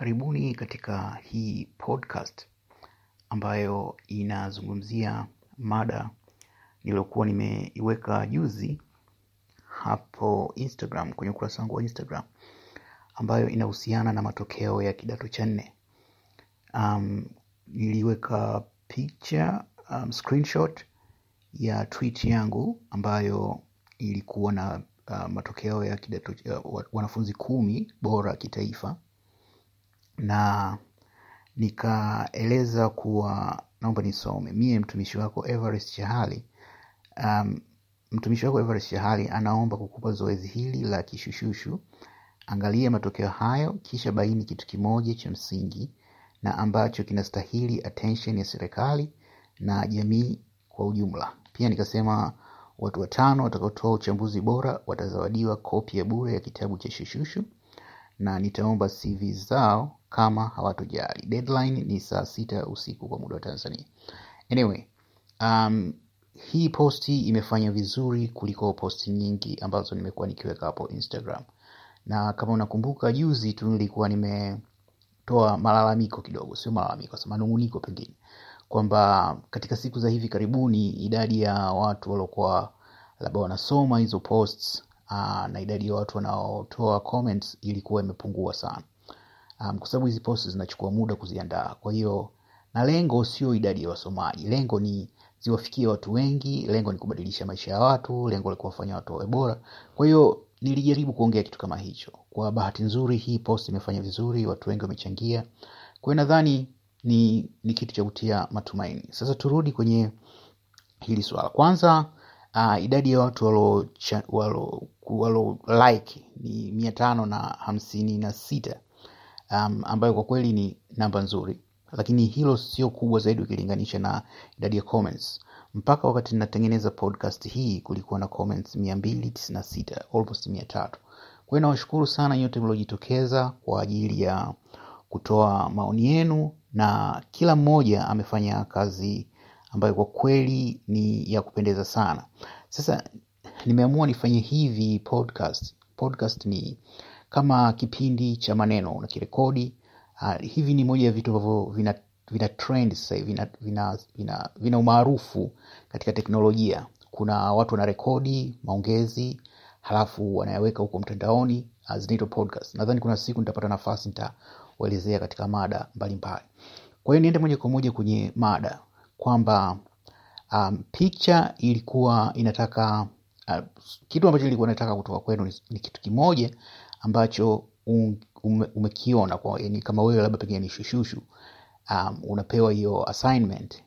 Karibuni katika hii podcast ambayo inazungumzia mada niliyokuwa nimeiweka juzi hapo Instagram, kwenye ukurasa wangu wa Instagram ambayo inahusiana na matokeo ya kidato cha nne. Um, niliweka picha um, screenshot ya tweet yangu ambayo ilikuwa na uh, matokeo ya kidato uh, wanafunzi kumi bora kitaifa na nikaeleza kuwa naomba nisome. Mie mtumishi wako Everest Chahali um, mtumishi wako Everest Chahali anaomba kukupa zoezi hili la kishushushu. Angalia matokeo hayo kisha baini kitu kimoja cha msingi na ambacho kinastahili attention ya serikali na jamii kwa ujumla. Pia nikasema watu watano watakaotoa uchambuzi bora watazawadiwa kopi ya bure ya kitabu cha shushushu na nitaomba CV zao kama hawatojali. Deadline ni saa sita usiku kwa muda wa Tanzania. Anyway, um, hii posti imefanya vizuri kuliko posti nyingi ambazo nimekuwa nikiweka hapo Instagram, na kama unakumbuka, juzi tu nilikuwa nimetoa malalamiko kidogo, sio malalamiko, manunguniko pengine, kwamba katika siku za hivi karibuni idadi ya watu waliokuwa labda wanasoma hizo posts uh, na idadi ya watu wanaotoa comments ilikuwa imepungua sana um, kwa sababu hizi posts zinachukua muda kuziandaa. Kwa hiyo na lengo sio idadi ya wasomaji, lengo ni ziwafikie watu wengi, lengo ni kubadilisha maisha ya watu, lengo la kuwafanya watu wawe bora. Kwa hiyo nilijaribu kuongea kitu kama hicho. Kwa bahati nzuri, hii post imefanya vizuri, watu wengi wamechangia. Kwa nadhani ni, ni kitu cha kutia matumaini. Sasa turudi kwenye hili swala. Kwanza uh, idadi ya watu walo, walo, walo like ni mia tano na hamsini na sita um, ambayo kwa kweli ni namba nzuri, lakini hilo sio kubwa zaidi ukilinganisha na idadi ya comments. Mpaka wakati ninatengeneza podcast hii kulikuwa na comments mia mbili tisini na sita almost mia tatu. Kwa hiyo nawashukuru sana nyote mliojitokeza kwa ajili ya kutoa maoni yenu, na kila mmoja amefanya kazi ambayo kwa kweli ni ya kupendeza sana. Sasa nimeamua nifanye hivi podcast. Podcast ni kama kipindi cha maneno unakirekodi. Uh, hivi ni moja ya vitu ambavyo vina, vina trend sasa vina, vina, vina, vina umaarufu katika teknolojia. Kuna watu wanarekodi maongezi halafu wanayaweka huko mtandaoni uh, zinaitwa podcast. Nadhani kuna siku nitapata nafasi nitawaelezea katika mada mbalimbali. Kwa hiyo niende moja kwa moja kwenye mada kwamba um, picha ilikuwa inataka uh, kitu ambacho ilikuwa inataka kutoka kwenu ni, ni kitu kimoja ambacho um, ume, umekiona kwa yani, kama wewe labda pengine ni shushushu um, unapewa hiyo assignment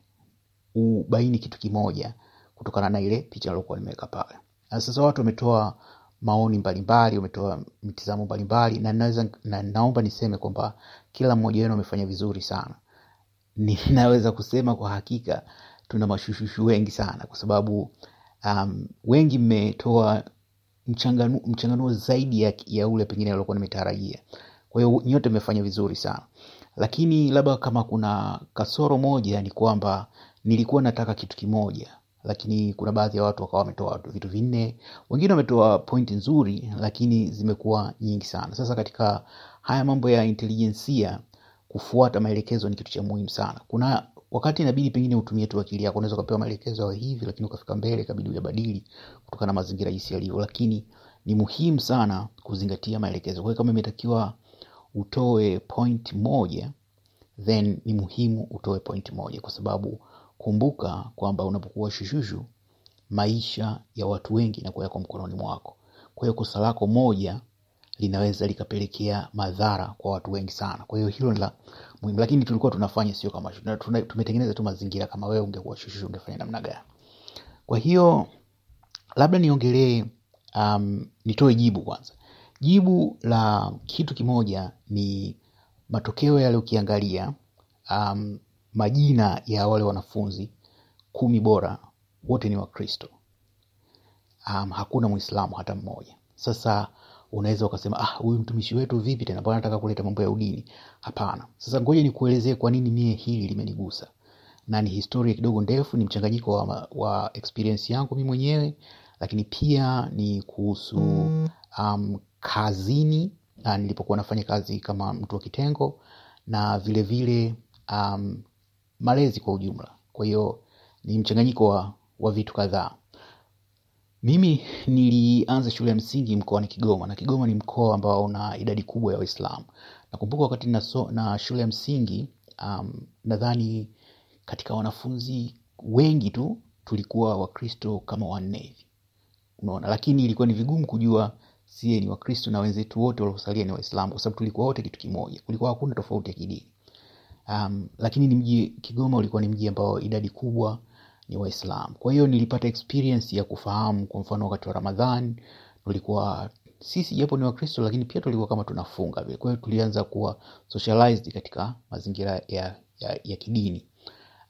ubaini kitu kimoja kutokana na ile picha nilokuwa nimeweka pale. Sasa watu wametoa maoni mbalimbali, wametoa mitizamo mbalimbali, na naweza na naomba niseme kwamba kila mmoja wenu amefanya vizuri sana. Ninaweza kusema kwa hakika tuna mashushushu wengi sana, kwa sababu um, wengi mmetoa mchanganuo mchanganu zaidi ya, ya ule pengine aliokuwa nimetarajia. Kwa hiyo nyote mmefanya vizuri sana, lakini labda kama kuna kasoro moja ni kwamba nilikuwa nataka kitu kimoja, lakini kuna baadhi ya watu wakawa wametoa vitu vinne, wengine wametoa pointi nzuri, lakini zimekuwa nyingi sana. Sasa katika haya mambo ya intelijensia, kufuata maelekezo ni kitu cha muhimu sana. Kuna wakati inabidi pengine utumie tu akili yako. Unaweza ukapewa maelekezo ya hivi, lakini ukafika mbele ikabidi uyabadili kutokana na mazingira jinsi yalivyo, lakini ni muhimu sana kuzingatia maelekezo. Kwa kama imetakiwa utoe point moja, then ni muhimu utoe point moja, kwa sababu kumbuka kwamba unapokuwa shushushu, maisha ya watu wengi inakuwa yako mkononi mwako. Kwa hiyo kosa lako moja linaweza likapelekea madhara kwa watu wengi sana. Kwa hiyo hilo la muhimu, lakini tulikuwa tunafanya sio kama tumetengeneza tu mazingira. Kama wewe ungekuwa shushushu ungefanya namna gani? Kwa hiyo labda niongelee, um, nitoe jibu kwanza. Jibu la kitu kimoja ni matokeo yale, ukiangalia um, majina ya wale wanafunzi kumi bora wote ni Wakristo. Um, hakuna Mwislamu hata mmoja. Sasa unaweza ukasema ah, huyu mtumishi wetu vipi tena, mbona anataka kuleta mambo ya udini? Hapana. Sasa ngoja nikuelezee kwa nini mie hili limenigusa, na ni historia kidogo ndefu, ni mchanganyiko wa, wa experience yangu mimi mwenyewe, lakini pia ni kuhusu um, kazini na nilipokuwa nafanya kazi kama mtu wa kitengo na vile vile um, malezi kwa ujumla. Kwa hiyo ni mchanganyiko wa, wa vitu kadhaa. Mimi nilianza shule ya msingi mkoani Kigoma na Kigoma ni mkoa ambao una idadi kubwa ya Waislamu. Nakumbuka wakati na, shule ya msingi um, nadhani katika wanafunzi wengi tu tulikuwa Wakristo kama wanne hivi, unaona, lakini ilikuwa ni vigumu kujua sie ni Wakristo na wenzetu wote waliosalia ni Waislamu kwa sababu tulikuwa wote kitu kimoja, kulikuwa hakuna tofauti ya kidini. Um, lakini ni mji Kigoma ulikuwa ni mji ambao idadi kubwa ni Waislamu. Kwa hiyo nilipata experience ya kufahamu, kwa mfano wakati wa Ramadhan tulikuwa sisi japo ni Wakristo lakini pia tulikuwa kama tunafunga vile. Kwa hiyo tulianza kuwa socialized katika mazingira ya, ya, ya kidini.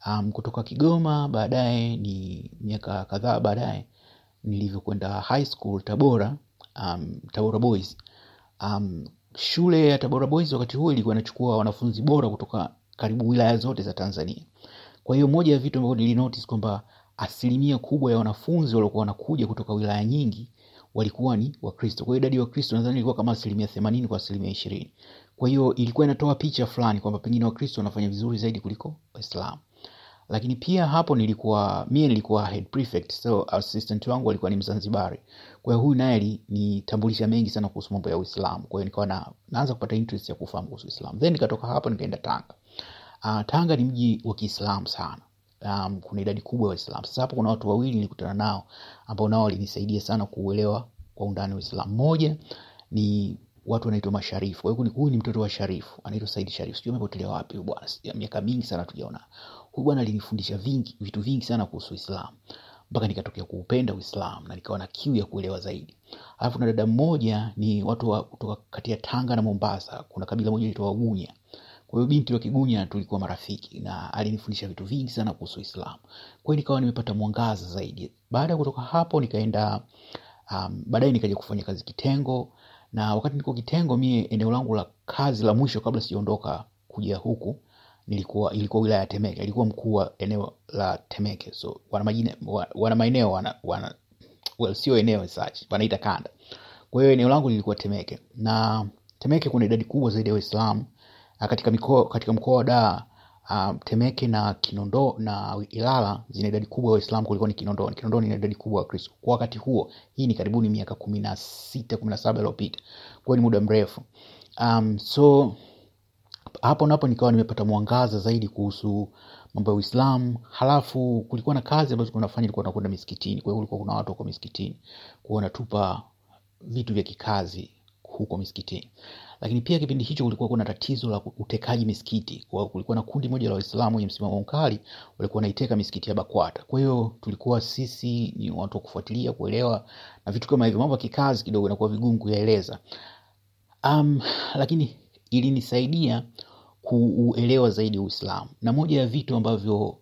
Um, kutoka Kigoma baadaye ni miaka kadhaa baadaye nilivyokwenda high school Tabora, um, Tabora Boys. Um, shule ya Tabora Boys wakati huo ilikuwa inachukua wanafunzi bora kutoka karibu wilaya zote za Tanzania. Kwa hiyo moja ya vitu ambavyo nilinotice kwamba asilimia kubwa ya wanafunzi waliokuwa wanakuja kutoka wilaya nyingi walikuwa ni Wakristo. Kwa idadi ya Wakristo nadhani ilikuwa kama asilimia themanini kwa asilimia ishirini. Kwa hiyo ilikuwa inatoa picha fulani kwamba pengine Wakristo wanafanya vizuri zaidi kuliko Waislamu. Lakini pia hapo nilikuwa mie nilikuwa head prefect, so assistant wangu alikuwa ni Mzanzibari. Kwa huyu naye alinitambulisha mengi sana kuhusu mambo ya Uislamu. Kwa nikawa na, naanza kupata interest ya kufahamu kuhusu Uislamu. Then nikatoka hapo nikaenda Tanga. Uh, Tanga ni mji wa Kiislamu sana. Um, kuna idadi kubwa ya Waislamu. Sasa hapo kuna watu wawili nilikutana nao ambao nao walinisaidia sana kuuelewa kwa undani wa Uislamu. Mmoja ni watu wanaitwa masharifu. Kwa hiyo huyu ni mtoto wa Sharifu, anaitwa Said Sharifu. Sijui amepotelea wapi huyu bwana, miaka mingi sana tujaona. Huyu bwana alinifundisha vingi, vitu vingi sana kuhusu Uislamu mpaka nikatokea kuupenda Uislamu na nikawa na kiu ya kuelewa zaidi. Alafu na dada mmoja ni watu wa kutoka kati ya Tanga na Mombasa, kuna kabila moja linaitwa Wagunya. Hiyo binti wa Kigunya tulikuwa marafiki na alinifundisha vitu vingi sana kuhusu Uislamu. Kwa nikawa nimepata mwangaza zaidi. Baada ya kutoka hapo nikaenda um, baadaye nikaja kufanya kazi kitengo na wakati niko kitengo mie eneo langu la kazi la mwisho kabla sijaondoka kuja huku nilikuwa ilikuwa wilaya ya Temeke, ilikuwa mkuu wa eneo la Temeke. So wana majina wana maeneo wana, wana well, sio eneo such wanaita kanda. Kwa hiyo eneo langu lilikuwa Temeke na Temeke kuna idadi kubwa zaidi ya Waislamu katika mikoa katika mkoa wa Dar. Um, Temeke na Kinondo na Ilala zina idadi kubwa ya Waislamu kuliko ni Kinondoni. Kinondoni ina idadi kubwa ya Wakristo kwa wakati huo. Hii ni karibuni miaka kumi na sita kumi na saba iliyopita, kwa ni muda mrefu. Um, so hapo napo nikawa nimepata mwangaza zaidi kuhusu mambo ya Uislamu. Halafu kulikuwa na kazi ambazo tunafanya, ilikuwa tunakwenda misikitini. Kwa hiyo kulikuwa kuna watu wako misikitini kwa natupa vitu vya kikazi huko misikitini. Lakini pia kipindi hicho kulikuwa kuna tatizo la utekaji misikiti. Kwa kulikuwa na kundi moja la Waislamu wenye msimamo mkali walikuwa wanaiteka misikiti ya Bakwata. Kwa hiyo tulikuwa sisi ni watu wa kufuatilia, kuelewa na vitu kama hivyo. Mambo ya kikazi kidogo inakuwa vigumu kuyaeleza. Um, lakini ilinisaidia kuuelewa zaidi Uislamu. Na moja ya vitu ambavyo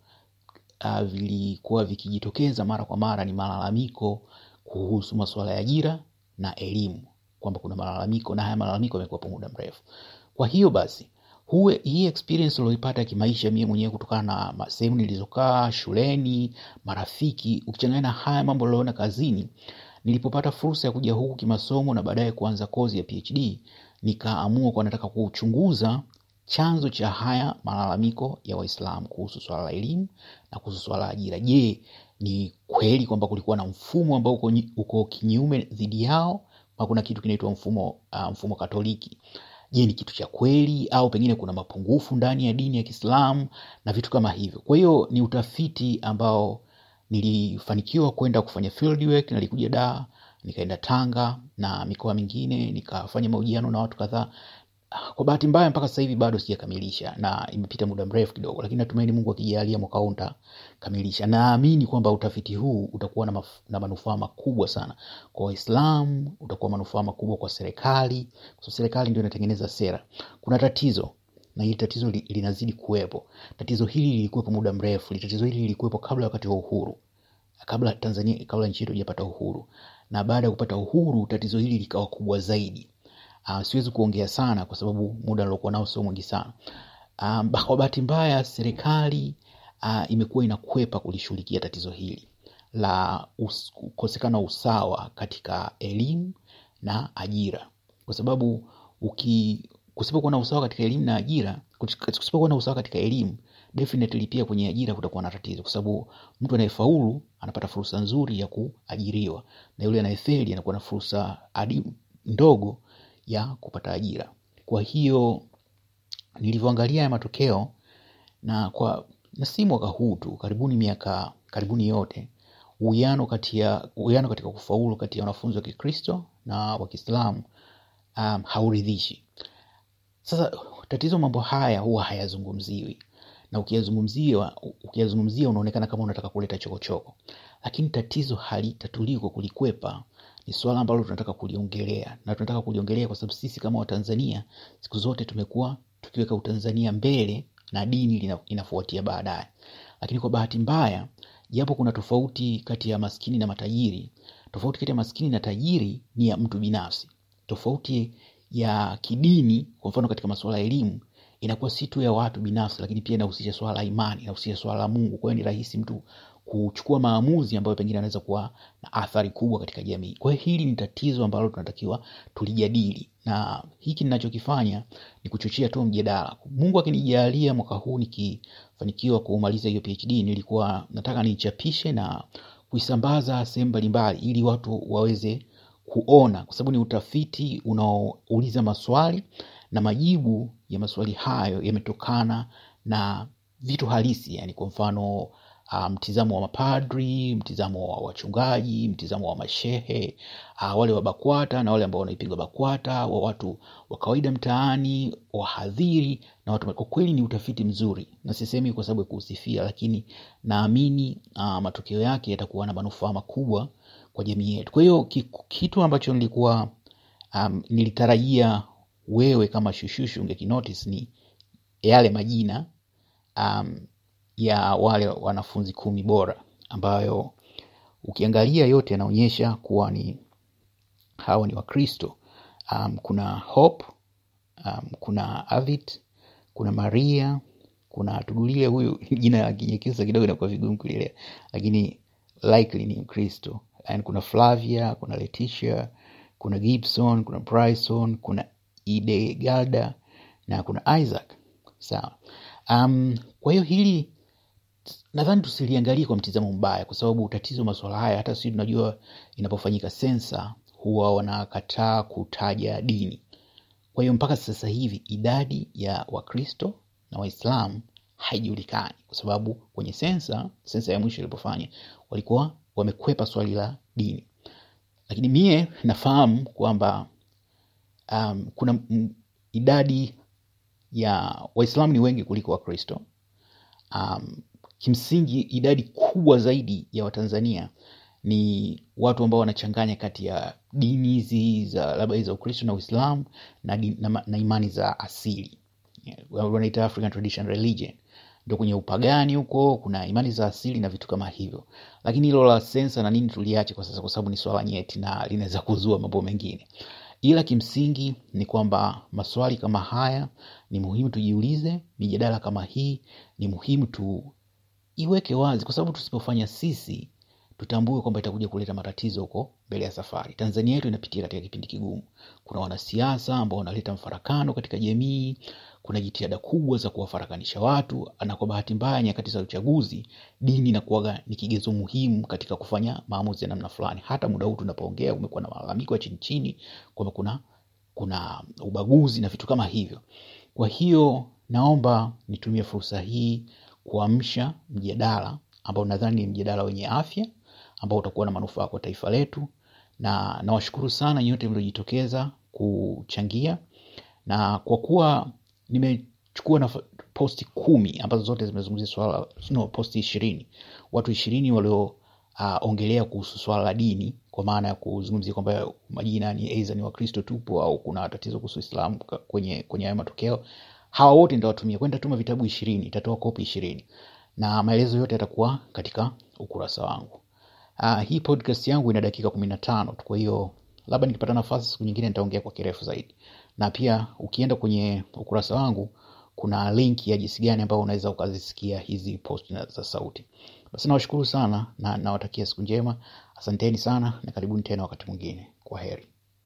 uh, vilikuwa vikijitokeza mara kwa mara ni malalamiko kuhusu masuala ya ajira na elimu kwamba kuna malalamiko na haya malalamiko yamekuwa kwa muda mrefu. Kwa hiyo basi huwe, hii experience ulioipata kimaisha mie mwenyewe kutokana na sehemu nilizokaa shuleni, marafiki, ukichanganya na haya mambo niliyoona kazini, nilipopata fursa ya kuja huku kimasomo na baadaye kuanza kozi ya PhD, nikaamua kwa nataka kuchunguza chanzo cha haya malalamiko ya Waislamu kuhusu swala la elimu na kuhusu swala la ajira. Je, ni kweli kwamba kulikuwa na mfumo ambao uko, uko kinyume dhidi yao kuna kitu kinaitwa mfumo uh, mfumo Katoliki. Je, ni kitu cha kweli au pengine kuna mapungufu ndani ya dini ya Kiislamu na vitu kama hivyo? Kwa hiyo ni utafiti ambao nilifanikiwa kwenda kufanya field work, nilikuja Dar, nikaenda Tanga na mikoa mingine, nikafanya mahojiano na watu kadhaa. Kwa bahati mbaya mpaka sasa hivi bado sijakamilisha na imepita muda mrefu kidogo, lakini natumaini Mungu akijalia mwaka huu nitakamilisha. Naamini kwamba utafiti huu utakuwa na, na manufaa makubwa sana kwa Waislamu, utakuwa manufaa makubwa kwa serikali, kwa sababu serikali ndio inatengeneza sera. Kuna tatizo na hili tatizo li, linazidi kuwepo. Tatizo hili lilikuwepo muda mrefu, tatizo hili lilikuwepo kabla wakati wa uhuru, kabla Tanzania, kabla nchi yetu haijapata uhuru, na baada ya kupata uhuru tatizo hili likawa kubwa zaidi. Uh, siwezi kuongea sana kwa sababu muda nilokuwa nao sio mwingi sana. Um, kwa bahati mbaya serikali uh, imekuwa inakwepa kulishughulikia tatizo hili la kukosekana usawa katika elimu na ajira, kwa sababu uki kusipokuwa na usawa katika elimu na ajira kusipokuwa na usawa katika elimu definitely pia kwenye ajira kutakuwa na tatizo kwa sababu mtu anayefaulu anapata fursa nzuri ya kuajiriwa na yule anayefeli anakuwa na fursa adimu ndogo ya kupata ajira. Kwa hiyo nilivyoangalia ya matokeo na kwa na si mwaka huu tu karibuni miaka karibuni yote uwiano kati katika kufaulu kati ya wanafunzi wa kikristo na wa kiislamu um, hauridhishi. Sasa tatizo mambo haya huwa hayazungumziwi. Na ukiyazungumzia unaonekana kama unataka kuleta chokochoko. Lakini tatizo halitatuliwi kwa kulikwepa ni swala ambalo tunataka kuliongelea na tunataka kuliongelea kwa sababu sisi kama watanzania siku zote tumekuwa tukiweka utanzania mbele na dini inafuatia baadaye. Lakini kwa bahati mbaya japo kuna tofauti kati ya maskini na matajiri tofauti kati ya maskini na tajiri ni ya mtu binafsi. Tofauti ya kidini kwa mfano katika masuala ya elimu inakuwa si tu ya watu binafsi lakini pia inahusisha swala la imani inahusisha swala la mungu. Kwa hiyo ni rahisi mtu kuchukua maamuzi ambayo pengine anaweza kuwa na athari kubwa katika jamii. Kwa hiyo hili ni tatizo ambalo tunatakiwa tulijadili. Na hiki ninachokifanya ni kuchochea tu mjadala. Mungu akinijalia mwaka huu nikifanikiwa kumaliza hiyo phd nilikuwa nataka niichapishe na kuisambaza sehemu mbalimbali ili watu waweze kuona. Kwa sababu ni utafiti unaouliza maswali na majibu ya maswali hayo yametokana na vitu halisi. Yani kwa mfano uh, mtizamo wa mapadri mtizamo wa wachungaji mtizamo wa mashehe uh, wale wa bakwata na wale ambao wanaipiga bakwata wa watu wa kawaida mtaani wahadhiri na watu kwa kweli ni utafiti mzuri. Na sisemi kwa sababu ya kuusifia lakini naamini uh, matokeo yake yatakuwa na manufaa makubwa kwa jamii yetu. Kwa hiyo kitu ambacho nilikuwa um, nilitarajia wewe kama shushushu ungekinotice ni yale majina um, ya wale wanafunzi kumi bora ambayo ukiangalia yote yanaonyesha kuwa ni hawa ni wakristo. Um, kuna hope um, kuna avit kuna maria kuna tugulie huyu jina la kidogo inakuwa vigumu kulielea lakini likely ni mkristo. And kuna flavia kuna leticia kuna gibson kuna bryson kuna idegalda na kuna isaac. Sawa. Um, kwa hiyo hili nadhani tusiliangalie kwa mtizamo mbaya kwa sababu tatizo masuala haya hata sisi tunajua inapofanyika sensa huwa wanakataa kutaja dini. Kwa hiyo mpaka sasa hivi idadi ya wakristo na waislamu haijulikani kwa sababu kwenye sensa sensa ya mwisho ilipofanya walikuwa wamekwepa swali la dini. Lakini mie nafahamu kwamba um, kuna idadi ya waislamu ni wengi kuliko wakristo. Um, kimsingi idadi kubwa zaidi ya watanzania ni watu ambao wanachanganya kati ya dini hizi za labda za ukristo na uislamu na, na, na imani za asili. Wanaita african tradition religion. Ndo kwenye upagani huko kuna imani za asili na vitu kama hivyo. Lakini hilo la sensa na nini tuliache kwa sasa kwa sababu ni swala nyeti na linaweza kuzua mambo mengine. Ila kimsingi ni kwamba maswali kama haya ni muhimu tujiulize mijadala kama hii ni muhimu tu iweke wazi kwa sababu tusipofanya sisi tutambue kwamba itakuja kuleta matatizo huko mbele ya safari. Tanzania yetu inapitia katika kipindi kigumu. Kuna wanasiasa ambao wanaleta mfarakano katika jamii kuna jitihada kubwa za kuwafarakanisha watu na kwa bahati mbaya nyakati za uchaguzi dini inakuwaga ni kigezo muhimu katika kufanya maamuzi ya namna fulani. Hata muda huu tunapoongea kumekuwa na malalamiko ya chini kwamba kuna kuna ubaguzi na vitu kama hivyo. Kwa hiyo naomba nitumie fursa hii kuamsha mjadala ambao nadhani ni mjadala wenye afya ambao utakuwa na manufaa kwa taifa letu. Na nawashukuru sana nyote mliojitokeza kuchangia. Na kwa kuwa nimechukua na posti kumi ambazo zote zimezungumzia swala no, posti ishirini. Watu ishirini walioongelea uh, kuhusu swala la dini kwa maana ya kuzungumzia kwamba majina ni aidha ni wakristo tupo au kuna tatizo kuhusu islamu kwenye kwenye hayo matokeo hawa wote nitawatumia kwenda tuma vitabu ishirini itatoa kopi ishirini. Na maelezo yote yatakuwa katika ukurasa wangu. Uh, hii podcast yangu ina dakika kumi na tano. Kwa hiyo labda nikipata nafasi siku nyingine nitaongea kwa kirefu zaidi. Na pia ukienda kwenye ukurasa wangu kuna link ya jinsi gani ambayo unaweza ukazisikia hizi post za sauti. Basi nawashukuru sana na nawatakia siku njema. Asanteni sana na karibuni tena wakati mwingine. Kwa heri